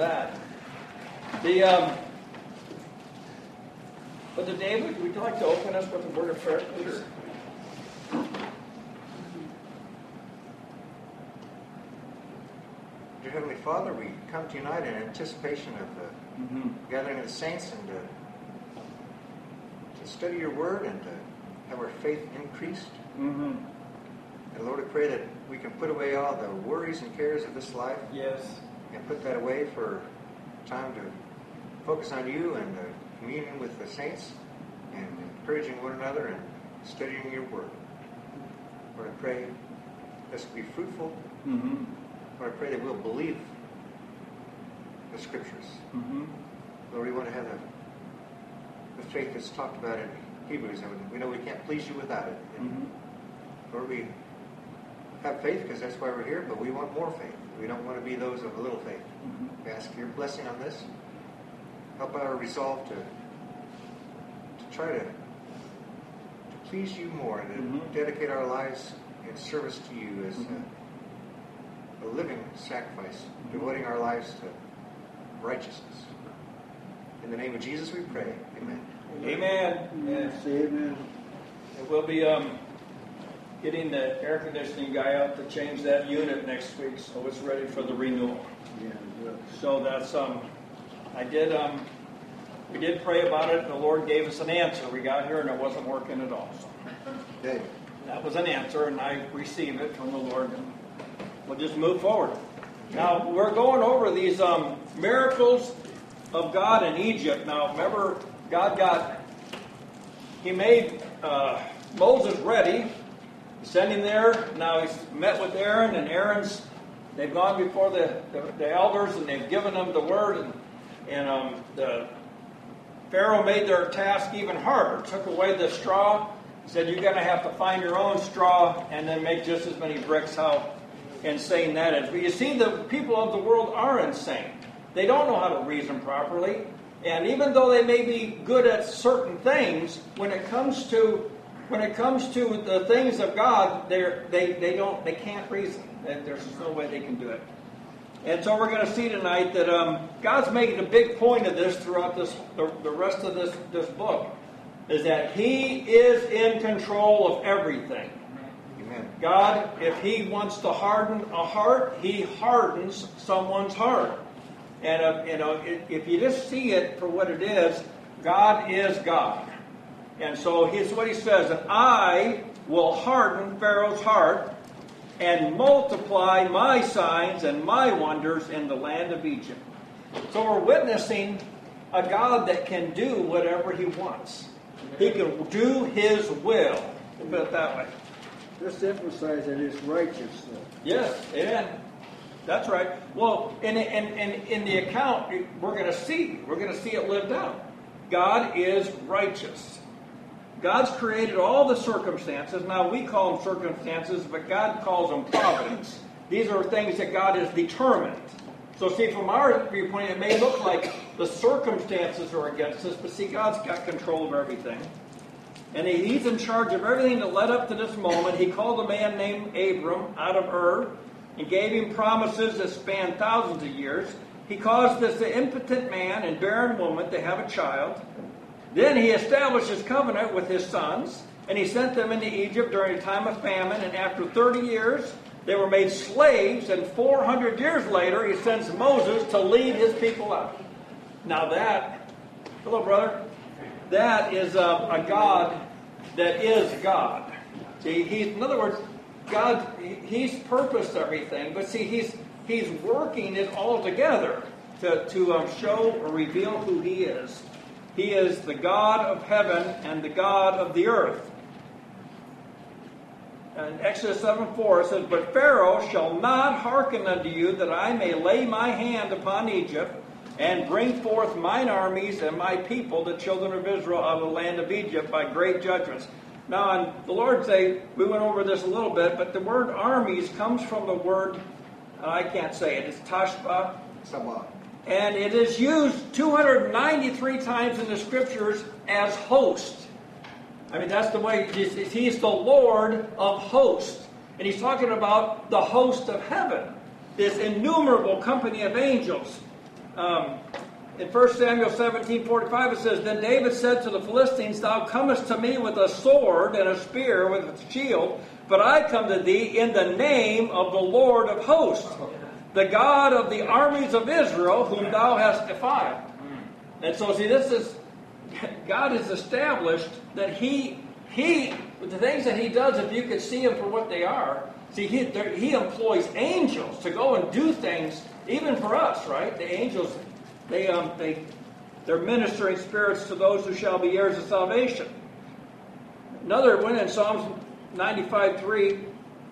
of that. The um, Brother David, would you like to open us with a word of prayer, please? Dear Heavenly Father, we come tonight in anticipation of the Mm-hmm. gathering of the saints and to, to study your word and to have our faith increased. Mm-hmm. And Lord, I pray that we can put away all the worries and cares of this life Yes. And put that away for time to focus on you and the communion with the saints and encouraging one another and studying your word. Lord, I pray this will be fruitful. Mm-hmm. Lord, I pray that we'll believe the scriptures. Mm-hmm. Lord, we want to have the, the faith that's talked about in Hebrews, and we know we can't please you without it. And Mm-hmm. Lord, we have faith because that's why we're here, but we want more faith. We don't want to be those of a little faith. Mm-hmm. We ask your blessing on this. Help our resolve to to try to to please you more and to Mhm. dedicate our lives in service to you as Mhm. a, a living sacrifice, devoting our lives to righteousness. In the name of Jesus we pray. Amen. Amen. Yes, amen. And we'll be um, getting the air conditioning guy out to change that unit next week, so it's ready for the renewal. Yeah, good. So that's um, I did um, we did pray about it, and the Lord gave us an answer. We got here and it wasn't working at all. So Okay. that was an answer, and I received it from the Lord, and we'll just move forward. Now we're going over these um, miracles of God in Egypt. Now remember, God got He made uh, Moses ready, sent him there. Now he's met with Aaron, and Aaron's they've gone before the, the, the elders, and they've given them the word, and and um, the Pharaoh made their task even harder. Took away the straw. Said you're going to have to find your own straw and then make just as many bricks. How insane that is! But you see, the people of the world are insane. They don't know how to reason properly, and even though they may be good at certain things, when it comes to when it comes to the things of God, they're, they they don't they can't reason. There's no way they can do it. And so we're going to see tonight that um, God's making a big point of this throughout this the, the rest of this this book, is that He is in control of everything. Amen. God, if He wants to harden a heart, He hardens someone's heart. And uh, you know, if, if you just see it for what it is, God is God. And so here's what He says: "And I will harden Pharaoh's heart." and multiply my signs and my wonders in the land of Egypt. So we're witnessing a God that can do whatever he wants. He can do his will. We'll put it that way. Just emphasize that it's righteous, though. Yes, amen. That's right. Well, in, in, in, in the account, we're going to see. We're going to see it lived out. God is righteous. God's created all the circumstances. Now we call them circumstances, but God calls them providence. These are things that God has determined. So, see, from our viewpoint, it may look like the circumstances are against us, but see, God's got control of everything. And He's in charge of everything that led up to this moment. He called a man named Abram out of Ur and gave him promises that spanned thousands of years. He caused this impotent man and barren woman to have a child. Then he established his covenant with his sons, and he sent them into Egypt during a time of famine. And after 30 years, they were made slaves, and 400 years later, he sends Moses to lead his people out. Now, that, hello, brother, that is a, a God that is God. See, he's, in other words, God, he's purposed everything, but see, he's, he's working it all together to, to um, show or reveal who he is. He is the God of heaven and the God of the earth. And Exodus 7 4 says, But Pharaoh shall not hearken unto you, that I may lay my hand upon Egypt, and bring forth mine armies and my people, the children of Israel, out of the land of Egypt by great judgments. Now, and the Lord say, we went over this a little bit, but the word armies comes from the word, I can't say it, it's tashbah, Sabah. And it is used 293 times in the scriptures as host. I mean, that's the way he's, the Lord of hosts. And he's talking about the host of heaven, this innumerable company of angels. Um, in 1 Samuel 17 45, it says, Then David said to the Philistines, Thou comest to me with a sword and a spear, with a shield, but I come to thee in the name of the Lord of hosts, the God of the armies of Israel, whom thou hast defied. And so, see, this is, God has established that He, He, with the things that He does, if you could see Him for what they are, see, He, he employs angels to go and do things, even for us, right? The angels, they, um, they, they're ministering spirits to those who shall be heirs of salvation. Another one in Psalms 95 3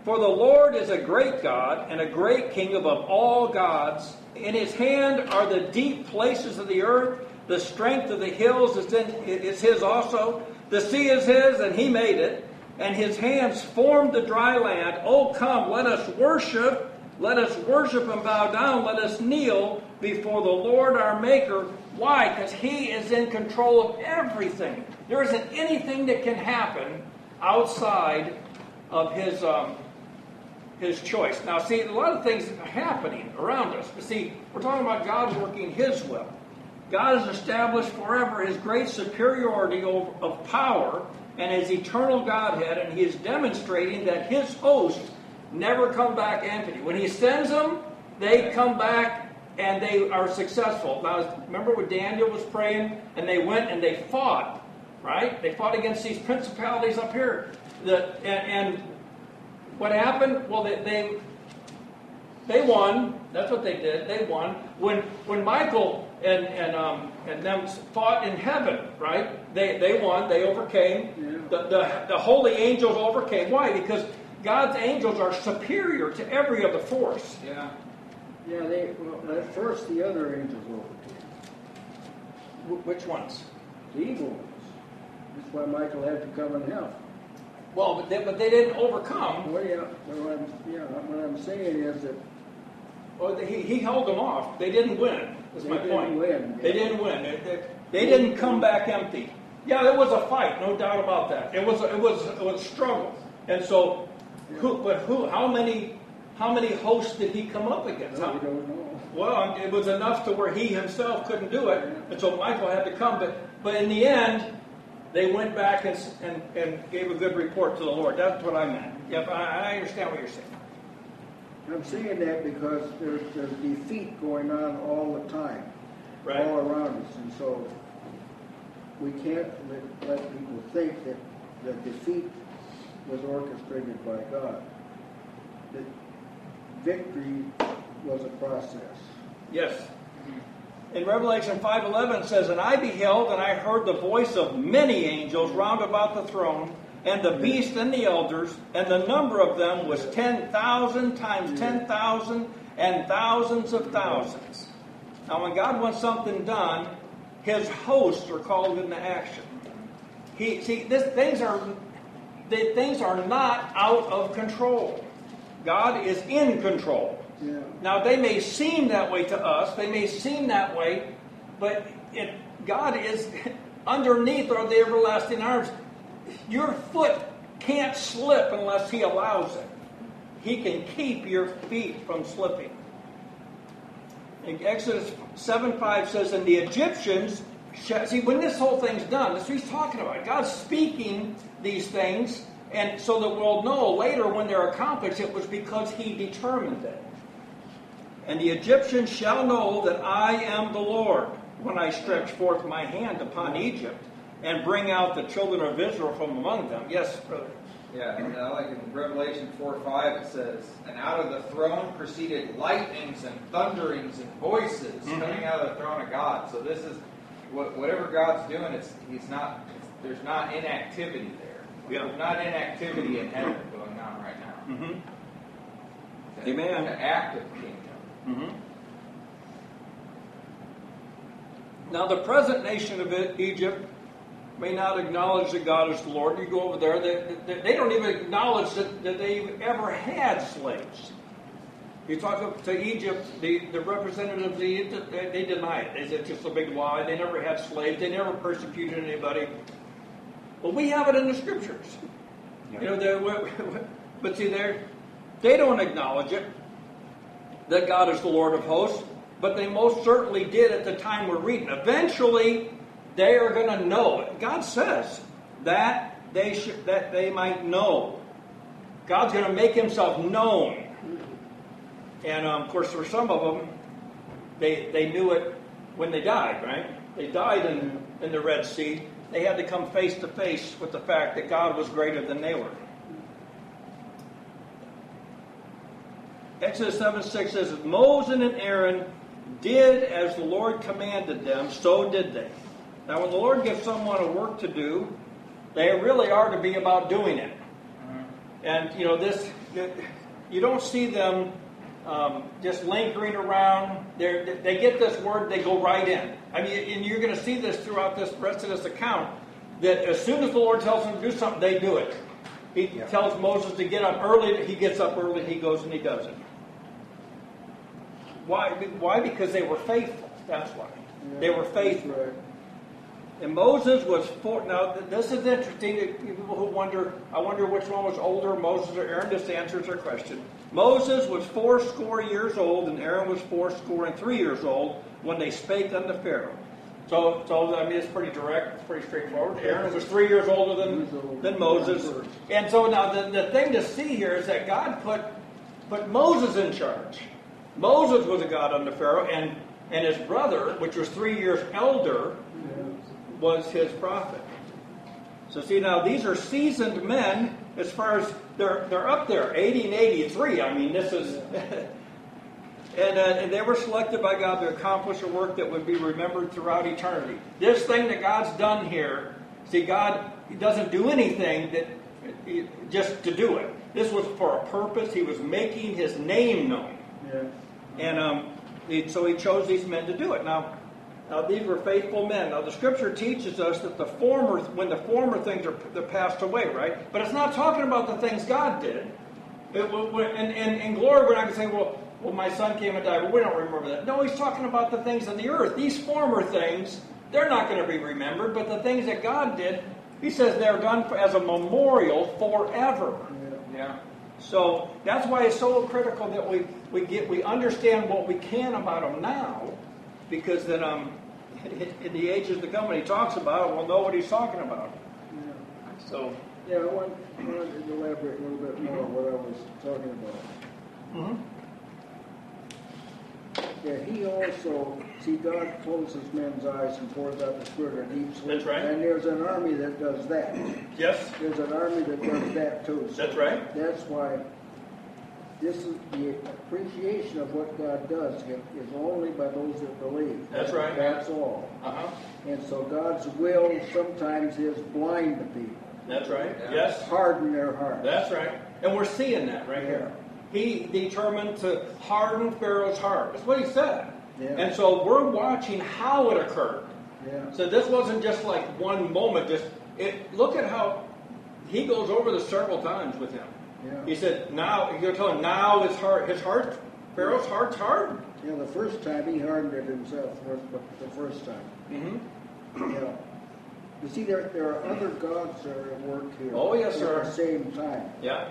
For the Lord is a great God and a great King above all gods. In his hand are the deep places of the earth. The strength of the hills is, in, is his also. The sea is his, and he made it. And his hands formed the dry land. Oh, come, let us worship. Let us worship and bow down. Let us kneel before the Lord our Maker. Why? Because he is in control of everything. There isn't anything that can happen outside of his um, his choice. Now, see, a lot of things are happening around us. But see, we're talking about God working His will. God has established forever His great superiority of, power and His eternal Godhead, and He is demonstrating that His hosts never come back empty. When He sends them, they come back and they are successful. Now, remember when Daniel was praying, and they went and they fought, right? They fought against these principalities up here. The, and, and what happened? Well, they, they they won. That's what they did. They won. When when Michael and and um, and them fought in heaven, right? They they won. They overcame. The, the the holy angels overcame. Why? Because God's angels are superior to every other force. Yeah. Yeah, they, well, at first the other angels overcame. Wh- Which ones? The evil ones. That's why Michael had to come and help. Well, but they, but they didn't overcome. Well, yeah, well, I'm, yeah, what I'm saying is that Well, he, he held them off. They didn't win. That's They my didn't point. win, They didn't win. They, they, they didn't come back empty. Yeah, it was a fight, no doubt about that. It was it was it was a struggle. And so, who? But who? How many? How many hosts did he come up against? well, How- we don't know. well, it was enough to where he himself couldn't do it, and so Michael had to come. But but in the end, they went back and and, and gave a good report to the Lord. That's what I meant. Yep, I, I understand what you're saying. I'm saying that because there's, there's defeat going on all the time, Right. all around us, and so we can't let, let people think that that defeat was orchestrated by God. That victory was a process. Yes. In Revelation 5:11 it says, "And I beheld and I heard the voice of many angels round about the throne, and the beast and the elders, and the number of them was 10,000 times 10,000 and thousands of thousands." Now when God wants something done, his hosts are called into action. He see this things are the things are not out of control. God is in control. Now they may seem that way to us, they may seem that way, but it, God is underneath are the everlasting arms. Your foot can't slip unless He allows it. He can keep your feet from slipping. In Exodus 7 5 says, And the Egyptians, see, when this whole thing's done, that's what he's talking about. God's speaking these things, and so that we'll know later when they're accomplished, it was because he determined it. And the Egyptians shall know that I am the Lord when I stretch forth my hand upon Egypt and bring out the children of Israel from among them. Yes, brother. Yeah, and uh, like in Revelation 4 5, it says, And out of the throne proceeded lightnings and thunderings and voices Mhm. coming out of the throne of God. So this is what, whatever God's doing. It's He's not. It's, there's not inactivity there. Yeah. There's not inactivity in heaven going on right now. Mm-hmm. It's Amen. An active kingdom. Mm-hmm. Now, the present nation of Egypt may not acknowledge that God is the Lord. You go over there, they, they, they don't even acknowledge that, that they ever had slaves. You talk to Egypt, the, the representatives of Egypt, they, they deny it. They said it's just a big lie. They never had slaves. They never persecuted anybody. But we have it in the scriptures. You know, but see, they don't acknowledge it that God is the Lord of hosts. but they most certainly did at the time we're reading. Eventually, they are going to know it. God says that they should, that they might know. God's going to make Himself known. And um, of course, for some of them, they they knew it when they died. Right? They died in in the Red Sea. They had to come face to face with the fact that God was greater than they were. Exodus 7 6 says, Moses and Aaron did as the Lord commanded them, so did they. Now, when the Lord gives someone a work to do, they really are to be about doing it. And, you know, this, you don't see them um, just lingering around. They're, they get this word, they go right in. I mean, and you're going to see this throughout this rest of this account that as soon as the Lord tells them to do something, they do it. He Yeah. tells Moses to get up early, he gets up early, he goes and he does it. Why? Why? Because they were faithful. That's why. They were faithful. Right. And Moses was four. Now, this is interesting. People who wonder, I wonder which one was older, Moses or Aaron. This answers their question. Moses was four score years old, and Aaron was four score and three years old when they spake unto Pharaoh. So, so I mean, it's pretty direct. It's pretty straightforward. Aaron was three years older than, than Moses. And so now the, the thing to see here is that God put put Moses in charge. Moses was a god unto Pharaoh, and and his brother, which was three years elder, was his prophet. So see now these are seasoned men as far as they're they're up there, 80 and 83. I mean this is and, uh, and they were selected by God to accomplish a work that would be remembered throughout eternity. This thing that God's done here, see God doesn't do anything that just to do it. This was for a purpose. He was making his name known. Yeah. And um, he, so he chose these men to do it. Now, now these were faithful men. Now the Scripture teaches us that the former, when the former things are they're passed away, right? But it's not talking about the things God did. It, and, and, in glory, we're not going to say, well, well, my son came and died. Well, we don't remember that. No, he's talking about the things of the earth. These former things, they're not going to be remembered. But the things that God did, he says they're done as a memorial forever. Yeah. So that's why it's so critical that we, we get we understand what we can about them now, because then um, in, the ages to come when he talks about it, we'll know what he's talking about. Yeah. So Yeah, I want, I wanted to elaborate a little bit more on what I was talking about. mhm. Yeah, he also, see, God closes men's eyes and pours out the spirit of deep sleep. That's right. And there's an army that does that. yes, There's an army that does that too. So that's right. That's why this is the appreciation of what God does is only by those that believe. That's right. That's all. Uh huh. And so God's will sometimes is blind to people, That's right. Yeah. Yes, harden their heart. that's right. And we're seeing that right here. He determined to harden Pharaoh's heart. That's what he said. Yeah. And so we're watching how it occurred. Yeah. So this wasn't just like one moment. Just it, look at how he goes over this several times with him. Yeah. He said, "Now you're telling now his heart, his heart, Pharaoh's heart's hard." Yeah, the first time he hardened it himself, the first- the first time. Mm-hmm. Yeah. You see, there, there are other gods that are at work here. Oh, yes, sir. At the same time. Yeah.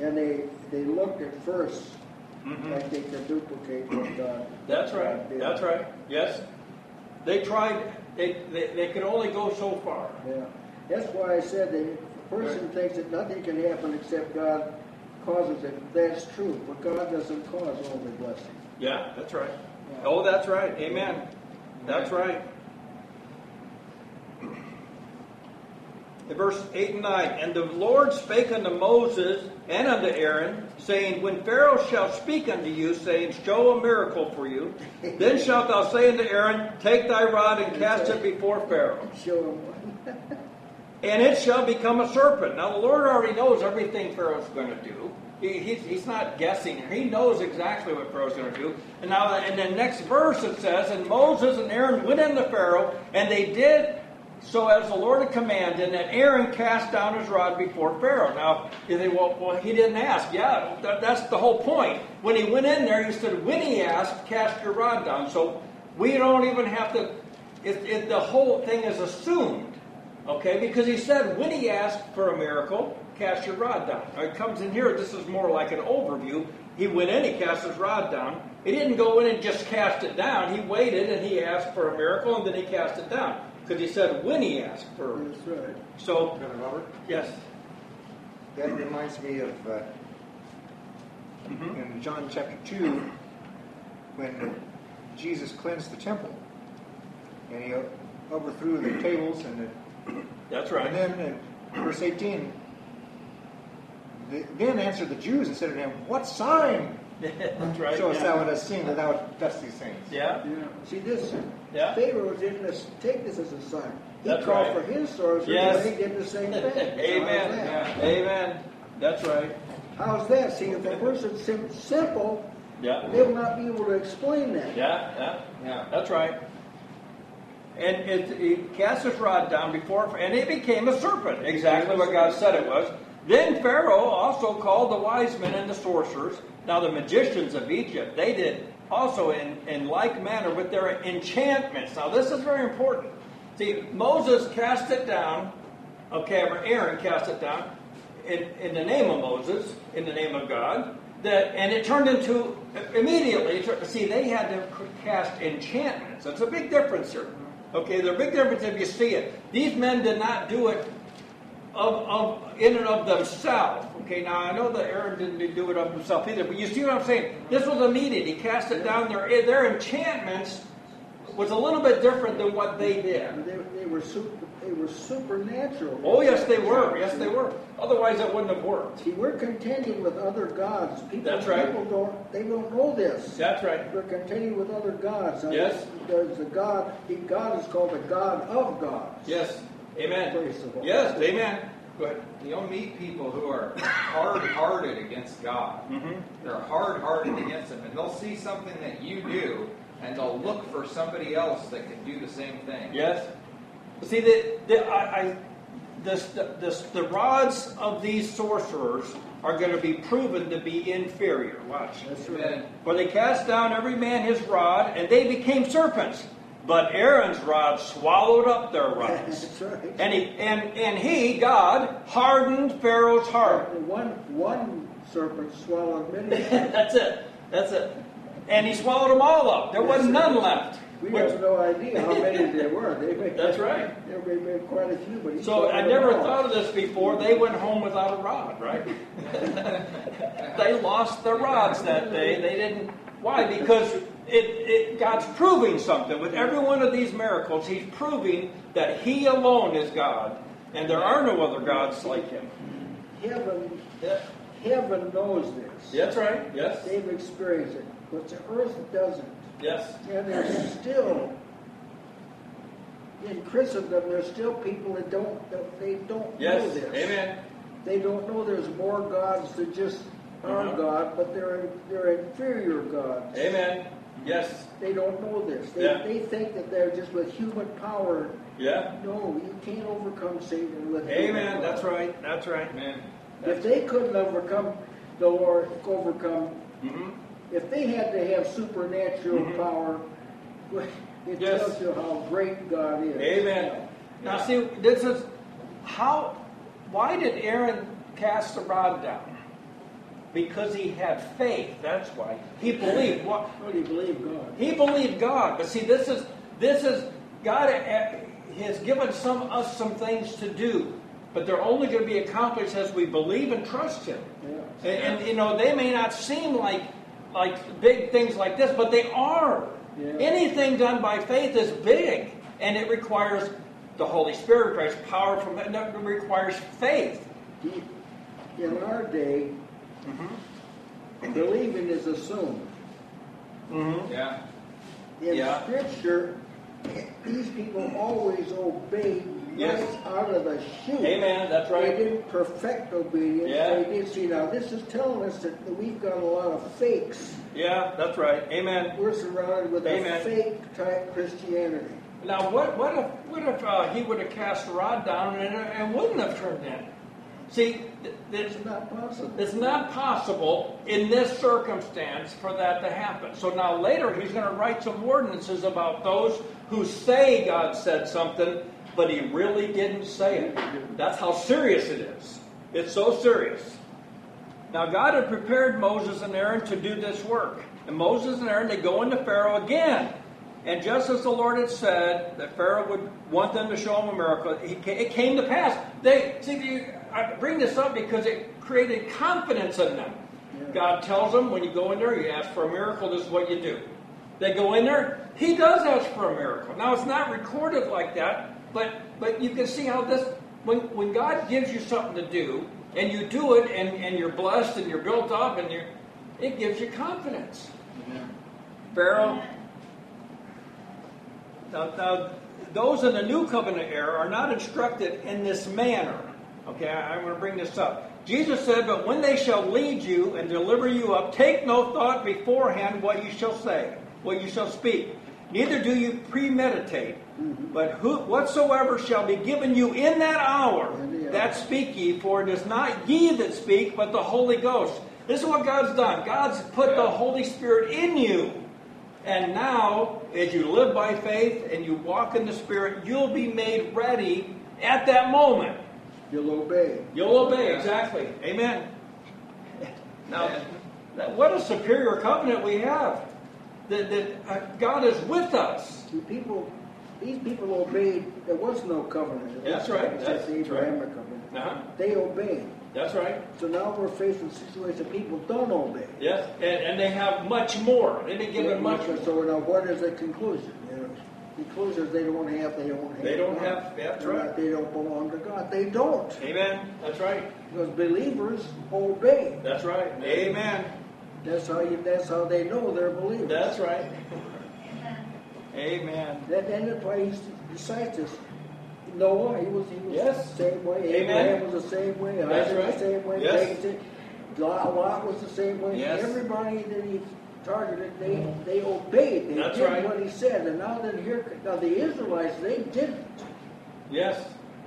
And they, they looked at first Mhm. like they could duplicate what God That's God right. did. That's right. Yes. They tried. They, they they could only go so far. Yeah. That's why I said that a person thinks that nothing can happen except God causes it, that's true. But God doesn't cause all the blessing. Yeah. That's right. Yeah. Oh, that's right. Amen. That's right. In verse 8 and 9, And the Lord spake unto Moses and unto Aaron, saying, When Pharaoh shall speak unto you, saying, Show a miracle for you, then shalt thou say unto Aaron, Take thy rod and cast it before Pharaoh, Show him one. and it shall become a serpent. Now the Lord already knows everything Pharaoh's going to do. He, he's, he's not guessing. He knows exactly what Pharaoh's going to do. And now, in the next verse, it says, And Moses and Aaron went into Pharaoh, and they did so as the Lord had commanded, and Aaron cast down his rod before Pharaoh. Now, you think, well, well he didn't ask. Yeah, that, that's the whole point. When he went in there, he said, when he asked, cast your rod down. So we don't even have to, it, it, the whole thing is assumed. Okay, because he said, when he asked for a miracle, cast your rod down. Now, It comes in here, this is more like an overview. he went in, he cast his rod down. He didn't go in and just cast it down. He waited and he asked for a miracle and then he cast it down. Because he said when he asked for. That's right. So, Brother Robert, yes. that reminds me of uh, in John chapter 2 when Jesus cleansed the temple and he overthrew the tables and the That's right. And then in verse 18, the, then answered the Jews and said to him, What sign That's right. showest yeah. thou what hast seen that thou dost these things? Yeah. Yeah. See this. Yeah. Pharaoh didn't this- take this as a sign. He That's called right. for his sorcerers, Yes. and they did the same thing. Amen. How's that? Amen. That's right. How's that? See, if the person's sim- simple, Yeah. they will not be able to explain that. Yeah. Yeah. Yeah. That's right. And it, he cast his rod down before, and it became a serpent, exactly what God said it was. Then Pharaoh also called the wise men and the sorcerers. Now the magicians of Egypt, they did also in, in like manner with their enchantments. Now this is very important. See, Moses cast it down, okay, or Aaron cast it down in, in the name of Moses, in the name of God. That, and it turned into immediately. See, they had to cast enchantments. It's a big difference here. Okay, there's a big difference if you see it. These men did not do it of, of in and of themselves. Okay, now I know that Aaron didn't do it of himself either, but you see what I'm saying? This was immediate. He cast it down. Their eh, their enchantments was a little bit different than what they did. They, they were super, they were supernatural. Oh yes, they were. Yes, they were. Otherwise, it wouldn't have worked. See, we're contending with other gods. People, That's right. People don't, they don't know this. That's right. We're contending with other gods. Now, Yes. There's a God. God is called the God of gods. Yes. Amen. Praise the Lord. Yes. Amen. But. You'll meet people who are hard-hearted against God. Mm-hmm. They're hard-hearted against Him, and they'll see something that you do, and they'll look for somebody else that can do the same thing. Yes. See, the, the, I, I, this, the, this, the rods of these sorcerers are going to be proven to be inferior. Watch. That's right. For they cast down every man his rod, and they became serpents. But Aaron's rod swallowed up their rods. That's right. And he, and, and he, God, hardened Pharaoh's heart. One, one serpent swallowed many. That's it. That's it. And he swallowed them all up. There wasn't none left. We Which- have no idea how many there were. They may, That's right. There may be quite a few, but So I never thought of this before. They went home without a rod, right? they lost their rods that day. They didn't. Why? Because it, it, God's proving something with every one of these miracles. He's proving that He alone is God, and there are no other gods like Him. Heaven, heaven knows this. That's right. Yes. They've experienced it, but the earth doesn't. Yes. And there's still, in Christendom, there's still people that don't, that they don't Yes. know this. Amen. They don't know there's more gods than just our Uh-huh. God, but they're they're inferior gods. Amen. Yes. They don't know this. They, Yeah. they think that they're just with human power. Yeah. No, you can't overcome Satan with human Amen. That's right. That's right. Amen. If they couldn't overcome the Lord, overcome, hmm if they had to have supernatural Mhm. power, it Yes. tells you how great God is. Amen. Now, see, this is how. Why did Aaron cast the rod down? Because he had faith. That's why he believed. What How do you believe God? he believed God. But see, this is this is God uh, has given some us some things to do, but they're only going to be accomplished as we believe and trust Him. Yeah. And, and you know, they may not seem like like big things like this, but they are. Yeah. Anything done by faith is big, and it requires the Holy Spirit, requires power from it, requires faith. He- In our day, believing is assumed. Mm-hmm. Yeah. In Yeah. Scripture, these people always obeyed Yes. right out of the chute. Amen. That's right. They didn't perfect obedience. Yeah. They did see now. This is telling us that we've got a lot of fakes. Yeah, that's right. Amen. We're surrounded with Amen. a fake type Christianity. Now, what what if what if uh, he would have cast the rod down and, and wouldn't have turned in? See, It's not possible. it's not possible in this circumstance for that to happen. So now later he's going to write some ordinances about those who say God said something, but he really didn't say it. That's how serious it is. It's so serious. Now, God had prepared Moses and Aaron to do this work. And Moses and Aaron, they go into Pharaoh again. And just as the Lord had said that Pharaoh would want them to show him a miracle, it came to pass. They see, I bring this up because it created confidence in them. Yeah. God tells them when you go in there, you ask for a miracle. This is what you do. They go in there. He does ask for a miracle. Now it's not recorded like that, but but you can see how this when when God gives you something to do and you do it and, and you're blessed and you're built up and you it gives you confidence. Pharaoh. Now, now, those in the new covenant era are not instructed in this manner. Okay, I, I'm going to bring this up. Jesus said, But when they shall lead you and deliver you up, take no thought beforehand what you shall say, what you shall speak. Neither do you premeditate, Mm-hmm. but who, whatsoever shall be given you in that hour. that speak ye, for it is not ye that speak, but the Holy Ghost. This is what God's done. God's put the Holy Spirit in you. And now, as you live by faith and you walk in the Spirit, you'll be made ready at that moment. You'll obey. You'll obey, exactly. Amen. Now, that- what a superior covenant we have. That, that uh, God is with us. See, people, these people obeyed. There was no covenant. That's right. That's the right. Covenant. Uh-huh. They obeyed. That's right. So now we're facing a situation people don't obey. Yes. And, and they have much more. They've been given much more. So now, what is the conclusion? You know, conclusion is they don't have. They don't have. They don't God. have- that's They're right. not- They don't belong to God. They don't. Amen. That's right. Because believers obey. That's right. Amen. That's how you. That's how they know they're believers. That's right. Amen. That, and that's why he decides this. Noah, he was, he was Yes. the same way. Amen. Abraham was the same way. That's Isaac right. the same way. Yes. Jacob, the same- Lot, Lot was the same way. Yes. Everybody that he targeted, they they obeyed. They That's did right. what he said. And now then here, now the Israelites, they didn't. Yes,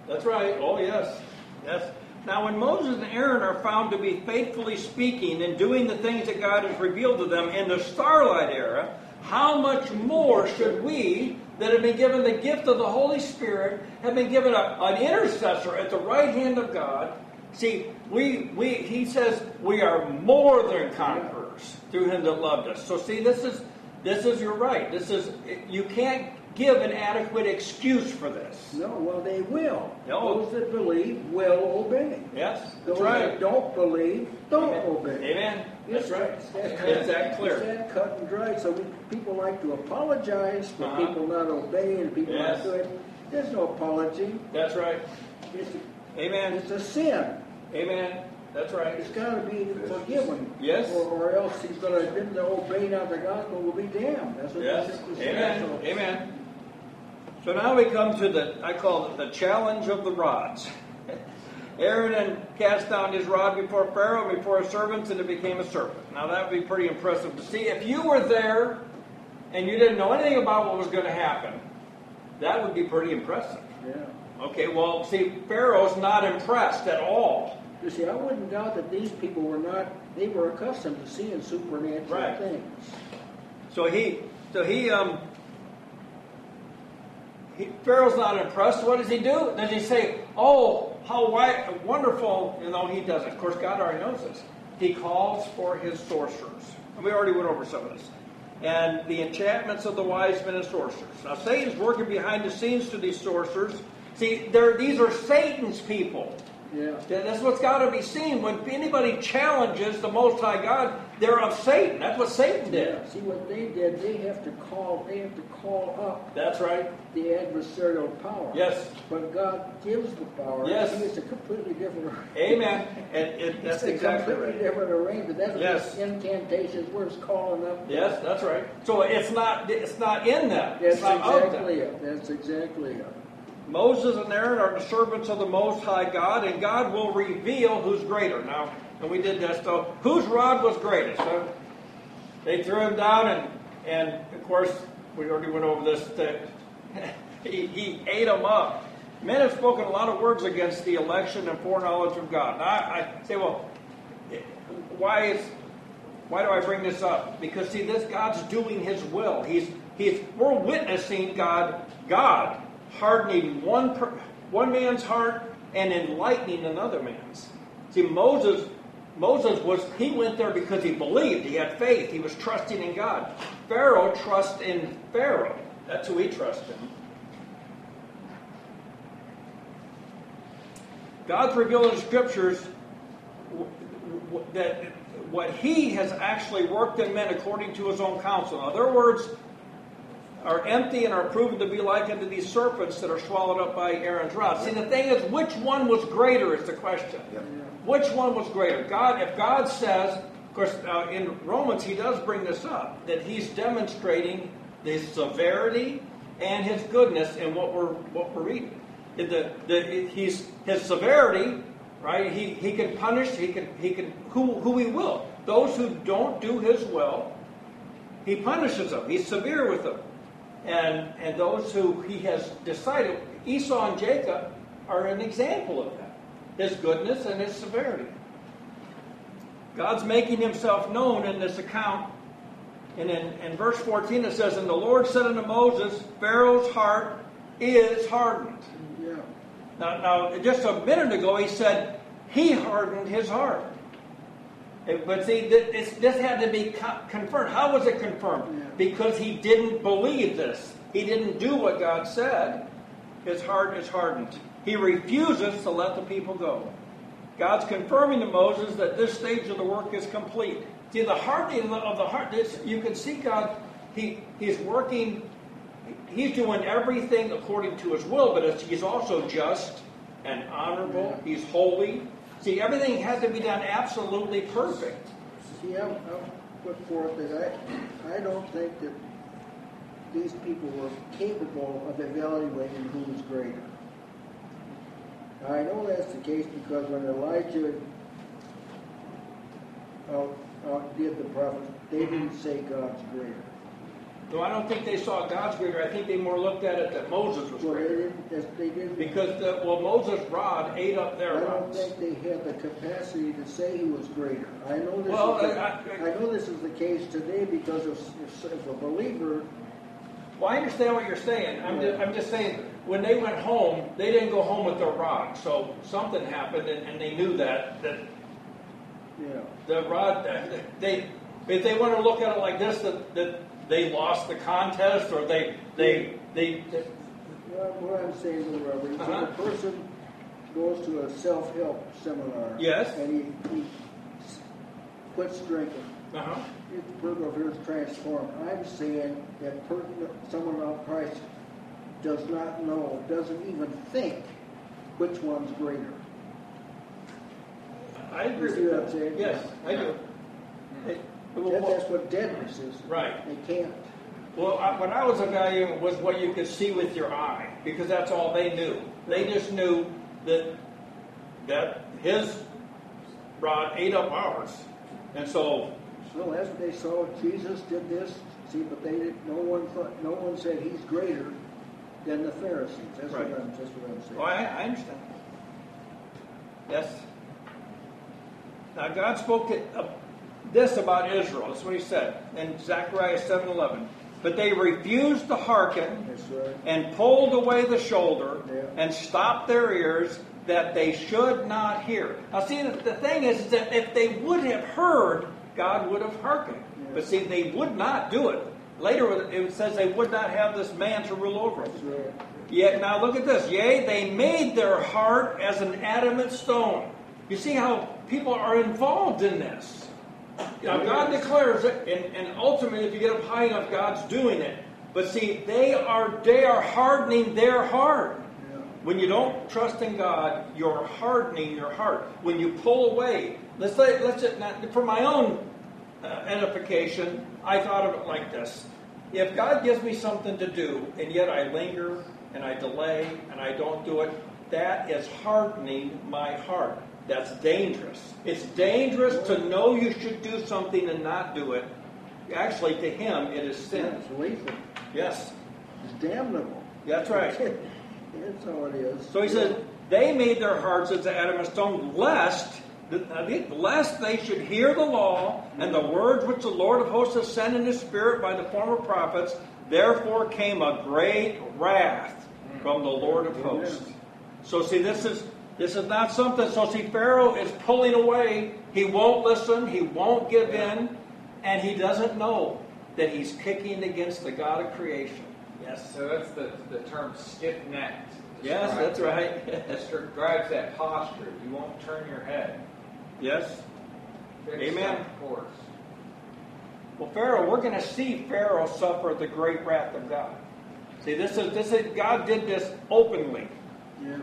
that's right. Oh, yes. Yes. Now, when Moses and Aaron are found to be faithfully speaking and doing the things that God has revealed to them in the starlight era, how much more should we, that have been given the gift of the Holy Spirit, have been given a, an intercessor at the right hand of God? See, we, we, he says we are more than conquerors through him that loved us. So, see, this is, this is, you're right. This is, you can't give an adequate excuse for this. No, well, they will. No. Those that believe will obey. Yes, Those that's right. that don't believe don't obey. Amen. That's It's- right. It's that, It's that It's clear. that cut and dry. So we, people like to apologize for Uh-huh. people not obeying, people Yes. not doing. There's no apology. That's right. It's, Amen. it's a sin. Amen. That's right. It's got to be forgiven. Yes. Or, or else he's going to didn't obey not the gospel will be damned. That's what Yes. Amen. So- Amen. So now we come to the, I call it the challenge of the rods. Aaron and cast down his rod before Pharaoh, before his servants, and it became a serpent. Now that would be pretty impressive to see. If you were there and you didn't know anything about what was going to happen, that would be pretty impressive. Yeah. Okay, well, see, Pharaoh's not impressed at all. You see, I wouldn't doubt that these people were not, they were accustomed to seeing supernatural Right. things. So he, so he, um, he, Pharaoh's not impressed. What does he do? Does he say, "Oh, how wonderful"? You know, he doesn't. Of course, God already knows this. He calls for his sorcerers, and we already went over some of this. And the enchantments of the wise men and sorcerers. Now, Satan's working behind the scenes to these sorcerers. See, these are Satan's people. Yeah. That's what's got to be seen. When anybody challenges the Most High God, they're of Satan. That's what Satan did. See what they did, they have to call they have to call up That's right. the adversarial power. Yes. But God gives the power. Yes. See, it's a completely different Amen. And it, that's it's a completely right. different arrangement. That's Yes. what incantations where it's calling up. Yes, that's right. So it's not it's not in them. That's It's not of exactly them. it. That's exactly it. Moses and Aaron are the servants of the Most High God, and God will reveal who's greater. Now, and we did this. So, whose rod was greatest? So they threw him down, and and of course we already went over this. That he, he ate them up. Men have spoken a lot of words against the election and foreknowledge of God. Now, I, I say, well, why is why do I bring this up? Because see, this God's doing His will. He's He's we're witnessing God God hardening one per, one man's heart and enlightening another man's. See, Moses Moses was, he went there because he believed, he had faith, he was trusting in God. Pharaoh trusts in Pharaoh. That's who he trusted. God's revealing scriptures that what he has actually worked in men according to his own counsel. In other words, are empty and are proven to be like unto these serpents that are swallowed up by Aaron's rod. See, the thing is, which one was greater is the question. Yep. Which one was greater? God, if God says, of course, uh, in Romans he does bring this up that he's demonstrating the severity and his goodness in what we're what we're reading. In the, the he's his severity, right? He he can punish. He can he can who who he will. Those who don't do his will, he punishes them. He's severe with them, and and those who he has decided Esau and Jacob are an example of that his goodness and his severity. God's making himself known in this account. And in, in verse 14 it says, And the Lord said unto Moses, Pharaoh's heart is hardened. Yeah. Now, now, just a minute ago he said he hardened his heart. But see, this, this had to be confirmed. How was it confirmed? Yeah. Because he didn't believe this. He didn't do what God said. His heart is hardened. He refuses to let the people go. God's confirming to Moses that this stage of the work is complete. See, the hardening of the heart, this, you can see God, he, He's working, He's doing everything according to His will, but He's also just and honorable. Yeah. He's holy. See, everything had to be done absolutely perfect. See, I'll, I'll put forth that I, I don't think that these people were capable of evaluating who was greater. I know that's the case because when Elijah uh, uh, out, outdid the prophets, they didn't say God's greater. No, I don't think they saw God's greater. I think they more looked at it that Moses was well, greater. They didn't, they didn't. Because the, well, Moses' rod ate up their I don't rods. think they had the capacity to say he was greater. I know this. Well, is the, I, I, I, know this is the case today because if, if, if a believer. Well, I understand what you're saying. I'm, yeah. just, I'm just saying when they went home, they didn't go home with their rod. So something happened, and, and they knew that that yeah. the rod. They if they want to look at it like this, that, that they lost the contest, or they they they. what I'm saying, Little Robert, uh-huh. if a person goes to a self-help seminar, yes, and he, he quits drinking, uh-huh. his personal appearance transformed. I'm saying that someone of Christ does not know, doesn't even think which one's greater. I agree. With you see what I'm saying? Yes, I do. That, that's what deadness is. Right. They can't. Well, I, what I was evaluating was what you could see with your eye, because that's all they knew. They just knew that that his rod ate up ours, and so. So as they saw Jesus did this, see, but they didn't. No one thought. No one said he's greater than the Pharisees. That's right. what I'm. That's what I'm saying. Oh, I, I understand. Yes. Now God spoke to, uh, this about Israel. That's what He said in Zechariah seven eleven. But they refused to hearken right. and pulled away the shoulder yeah. and stopped their ears that they should not hear. Now, see, the, thing is, is, that if they would have heard, God would have hearkened. Yeah. But see, they would not do it. Later it says they would not have this man to rule over them. Yet now look at this. Yea, they made their heart as an adamant stone. You see how people are involved in this. Now God declares it, and, and ultimately, if you get up high enough, God's doing it. But see, they are they are hardening their heart. When you don't trust in God, you're hardening your heart. When you pull away, let's say, let's not, for my own uh, edification, I thought of it like this. If God gives me something to do, and yet I linger and I delay and I don't do it, that is hardening my heart. That's dangerous. It's dangerous to know you should do something and not do it. Actually, to him, it is sin. It's lethal. Yes. It's damnable. That's right. That's all it is. So he says, they made their hearts as adamant stone, lest lest they should hear the law and the words which the Lord of hosts has sent in his spirit by the former prophets. Therefore came a great wrath from the Lord of hosts. So see, this is This is not something, so see, Pharaoh is pulling away. He won't listen, he won't give in, and he doesn't know that he's kicking against the God of creation. Yes. So that's the, the term stiff necked. Yes, that's right. That describes that posture. You won't turn your head. yes. Fixed Amen. on course. Well, Pharaoh, we're going to see Pharaoh suffer the great wrath of God. See, this is this is God did this openly. Yeah.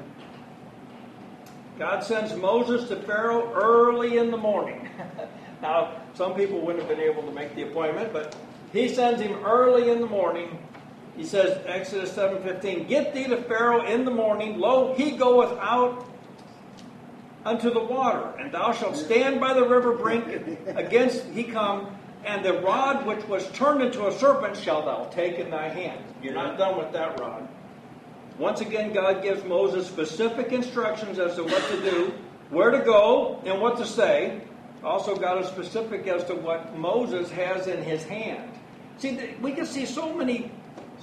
God sends Moses to Pharaoh early in the morning. now, some people wouldn't have been able to make the appointment, but he sends him early in the morning. He says, Exodus 7:15, "Get thee to Pharaoh in the morning; lo, he goeth out unto the water, and thou shalt stand by the river brink against he come, and the rod which was turned into a serpent shalt thou take in thy hand." You're not done with that rod. Once again, God gives Moses specific instructions as to what to do, where to go, and what to say. Also, God is specific as to what Moses has in his hand. See, we can see so many,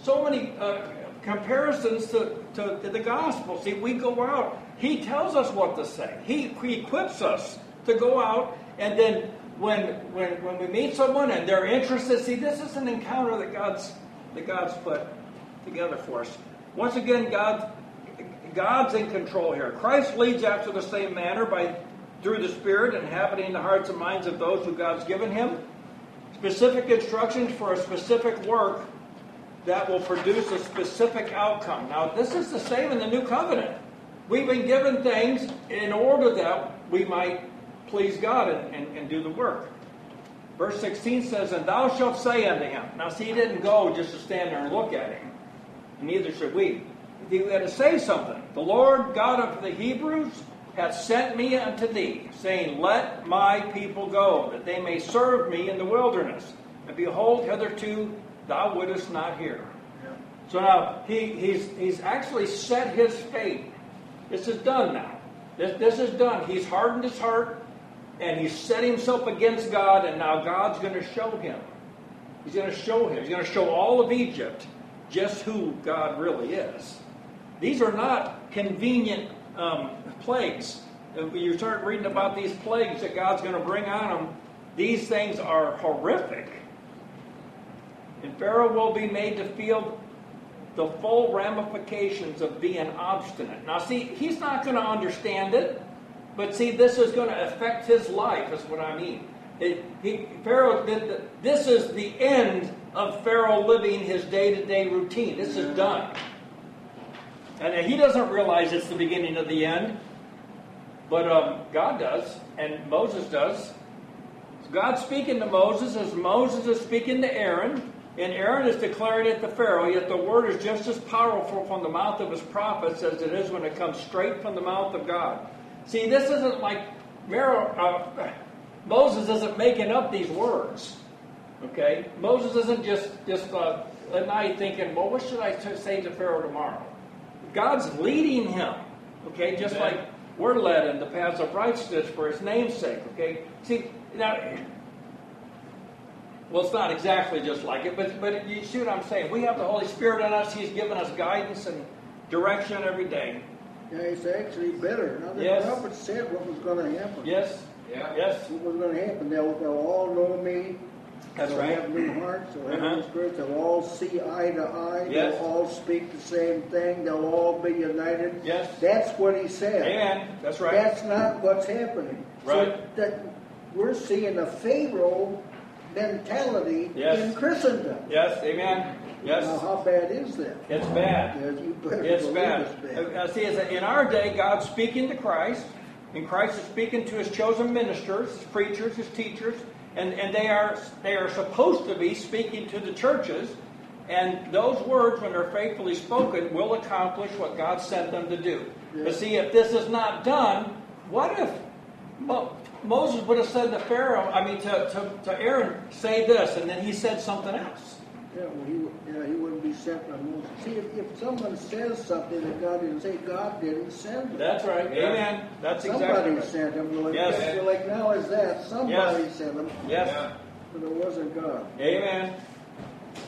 so many uh, comparisons to, to, to the gospel. See, we go out. He tells us what to say. He, he equips us to go out, and then when when when we meet someone and they're interested, see, this is an encounter that God's that God's put together for us. Once again, God, God's in control here. Christ leads after the same manner by through the Spirit, inhabiting the hearts and minds of those who God's given him. Specific instructions for a specific work that will produce a specific outcome. Now, this is the same in the new covenant. We've been given things in order that we might please God and, and, and do the work. Verse 16 says, And thou shalt say unto him. Now, see, he didn't go just to stand there and look at him. Neither should we. He had to say something. The Lord God of the Hebrews hath sent me unto thee, saying, Let my people go, that they may serve me in the wilderness. And behold, hitherto thou wouldest not hear. So now he, he's, he's actually set his fate. This is done now. This, this is done. He's hardened his heart and he's set himself against God, and now God's going to show him. He's going to show him. He's going to show all of Egypt just who God really is. These are not convenient um, plagues. When you start reading about these plagues that God's going to bring on them, these things are horrific. And Pharaoh will be made to feel the full ramifications of being obstinate. Now, see, he's not going to understand it, but see, this is going to affect his life, is what I mean. It, he, Pharaoh, this is the end of Pharaoh living his day to day routine. This is done. And he doesn't realize it's the beginning of the end, but um, God does, and Moses does. God's speaking to Moses as Moses is speaking to Aaron, and Aaron is declaring it to Pharaoh, yet the word is just as powerful from the mouth of his prophets as it is when it comes straight from the mouth of God. See, this isn't like uh, Moses isn't making up these words. Okay, Moses isn't just just uh, at night thinking, "Well, what should I t- say to Pharaoh tomorrow?" God's leading him. Okay, just Amen. like we're led in the paths of righteousness for His name's sake. Okay, see now. Well, it's not exactly just like it, but but you see what I'm saying. We have the Holy Spirit in us. He's given us guidance and direction every day. Yeah, it's actually better. Now, the Yes. prophet said what was going to happen. Yes. Yeah. Yes. What was going to happen? They'll, they'll all know me. That's they'll right. have new hearts. They'll have Uh-huh. new spirits. They'll all see eye to eye. Yes. They'll all speak the same thing. They'll all be united. Yes. That's what he said. Amen. That's right. That's not what's happening. So Right. that we're seeing a Pharaoh mentality Yes. in Christendom. Yes. Amen. Yes. Now, how bad is that? It's bad. It's bad. it's bad. Uh, see, in our day, God's speaking to Christ, and Christ is speaking to His chosen ministers, His preachers, His teachers, and, and they are they are supposed to be speaking to the churches, and those words, when they're faithfully spoken, will accomplish what God sent them to do. Yeah. But see, if this is not done, what if Mo- Moses would have said to Pharaoh, I mean to, to, to Aaron, say this, and then he said something else. Yeah, well, he, yeah, he wouldn't be sent by Moses. See, if, if someone says something that God didn't say, God didn't send him. That's right. Amen. That's Somebody exactly right. sent him. Like, Yes. you're like, now is that? Somebody Yes. sent him, Yes. Yeah. but it wasn't God. Amen.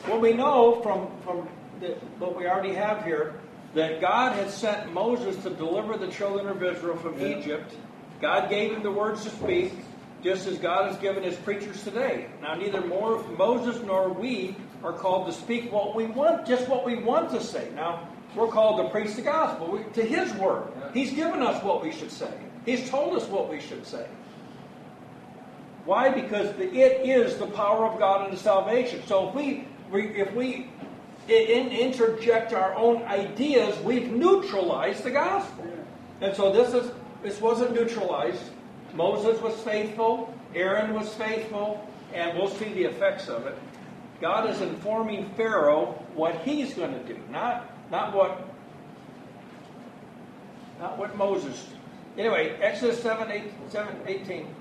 Well, we know from from the, what we already have here that God had sent Moses to deliver the children of Israel from Yeah. Egypt. God gave him the words to speak, just as God has given his preachers today. Now, neither more Moses nor we are called to speak what we want, just what we want to say. Now, we're called to preach the gospel we, to his word. He's given us what we should say. He's told us what we should say. Why? Because the, it is the power of God unto salvation. So if we, we if we in, interject our own ideas, we've neutralized the gospel. And so this is this wasn't neutralized. Moses was faithful, Aaron was faithful, and we'll see the effects of it. God is informing Pharaoh what he's going to do, not not what not what Moses. Anyway, Exodus 7, 8, 7 18.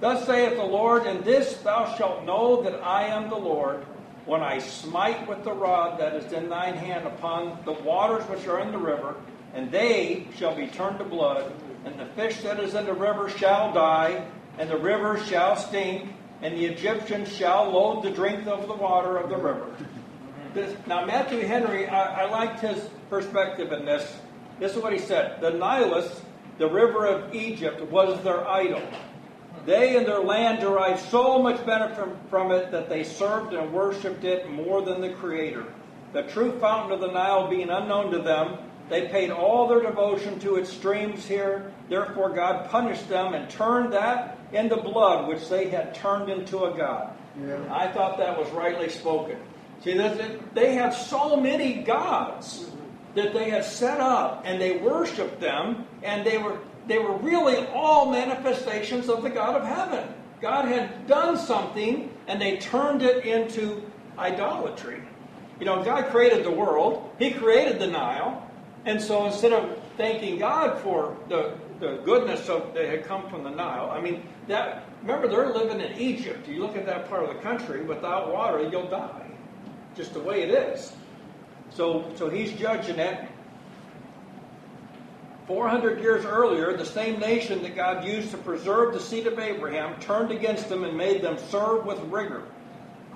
Thus saith the Lord, and this thou shalt know that I am the Lord, when I smite with the rod that is in thine hand upon the waters which are in the river, and they shall be turned to blood, and the fish that is in the river shall die, and the river shall stink, and the Egyptians shall load the drink of the water of the river. This, now, Matthew Henry, I, I liked his perspective in this. This is what he said The Nilus, the river of Egypt, was their idol. They and their land derived so much benefit from, from it that they served and worshipped it more than the Creator. The true fountain of the Nile being unknown to them, they paid all their devotion to its streams here. Therefore, God punished them and turned that into blood, which they had turned into a god. Yeah. I thought that was rightly spoken. See, they had so many gods that they had set up, and they worshipped them, and they were they were really all manifestations of the God of heaven. God had done something, and they turned it into idolatry. You know, God created the world; He created the Nile, and so instead of thanking God for the the goodness of that had come from the Nile, I mean that. Remember, they're living in Egypt. You look at that part of the country; without water, you'll die. Just the way it is. So, so he's judging it. 400 years earlier, the same nation that God used to preserve the seed of Abraham turned against them and made them serve with rigor.